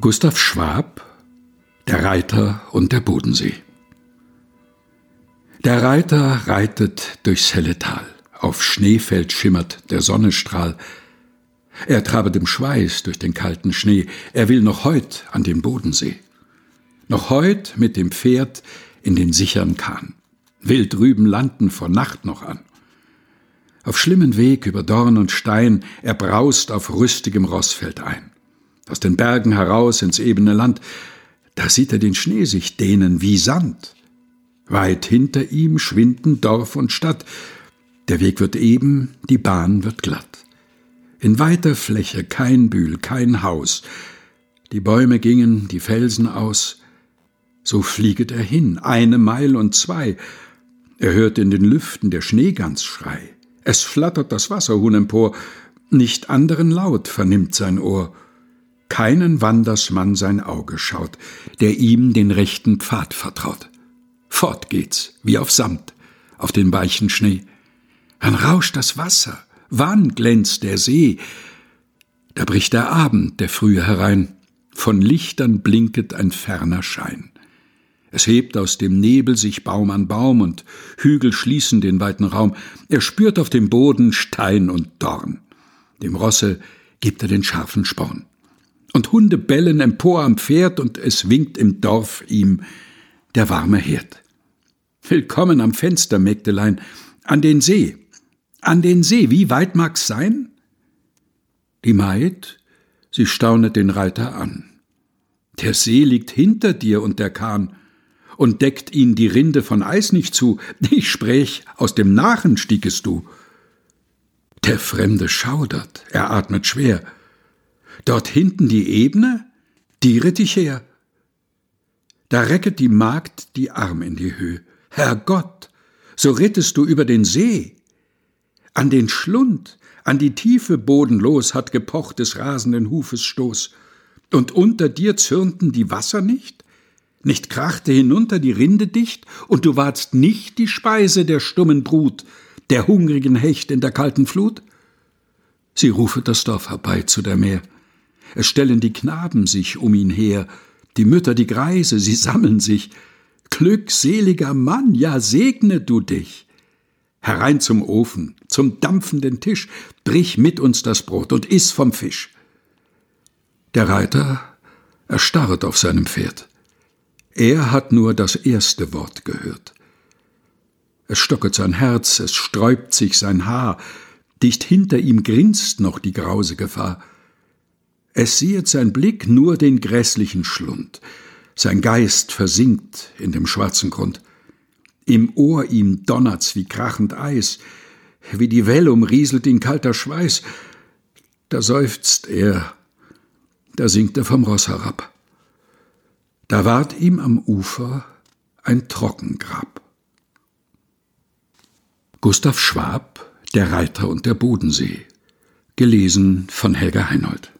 Gustav Schwab Der Reiter und der Bodensee. Der Reiter reitet durchs helle Tal, auf Schneefeld schimmert der Sonnenstrahl, er trabet im Schweiß durch den kalten Schnee, er will noch heut an den Bodensee, noch heut mit dem Pferd in den sichern Kahn, will drüben landen vor Nacht noch an. Auf schlimmen Weg über Dorn und Stein, er braust auf rüstigem Rossfeld ein aus den Bergen heraus ins ebene Land, da sieht er den Schnee sich dehnen wie Sand. Weit hinter ihm schwinden Dorf und Stadt, der Weg wird eben, die Bahn wird glatt. In weiter Fläche kein Bühl, kein Haus, die Bäume gingen die Felsen aus, so flieget er hin, eine Meil und zwei, er hört in den Lüften der Schneegans Schrei, es flattert das Wasserhuhn empor, nicht anderen Laut vernimmt sein Ohr, keinen Wandersmann sein Auge schaut, der ihm den rechten Pfad vertraut. Fort geht's, wie auf Samt, auf den weichen Schnee. Wann rauscht das Wasser, wann glänzt der See? Da bricht der Abend, der frühe herein, von Lichtern blinket ein ferner Schein. Es hebt aus dem Nebel sich Baum an Baum und Hügel schließen den weiten Raum. Er spürt auf dem Boden Stein und Dorn. Dem Rosse gibt er den scharfen Sporn und Hunde bellen empor am Pferd und es winkt im Dorf ihm der warme Herd. Willkommen am Fenster, Mägdelein, an den See, an den See, wie weit mag's sein? Die Maid, sie staunet den Reiter an. Der See liegt hinter dir und der Kahn, und deckt ihn die Rinde von Eis nicht zu, ich spräch, aus dem Nachen stiegest du. Der Fremde schaudert, er atmet schwer, Dort hinten die Ebene, die ritt ich her. Da recket die Magd die Arm in die Höhe. Herrgott, so rittest du über den See. An den Schlund, an die Tiefe bodenlos hat gepocht des rasenden Hufes Stoß. Und unter dir zürnten die Wasser nicht? Nicht krachte hinunter die Rinde dicht, und du warst nicht die Speise der stummen Brut, der hungrigen Hecht in der kalten Flut? Sie rufet das Dorf herbei zu der Meer. Es stellen die Knaben sich um ihn her, die Mütter, die Greise, sie sammeln sich. Glückseliger Mann, ja segne du dich. Herein zum Ofen, zum dampfenden Tisch, brich mit uns das Brot und iss vom Fisch. Der Reiter erstarrt auf seinem Pferd. Er hat nur das erste Wort gehört. Es stocket sein Herz, es sträubt sich sein Haar, dicht hinter ihm grinst noch die grause Gefahr. Es siehet sein Blick nur den grässlichen Schlund, sein Geist versinkt in dem schwarzen Grund. Im Ohr ihm donnert's wie krachend Eis, wie die Wellum rieselt ihn kalter Schweiß. Da seufzt er, da sinkt er vom Ross herab. Da ward ihm am Ufer ein Trockengrab. Gustav Schwab, Der Reiter und der Bodensee, gelesen von Helga Heinold.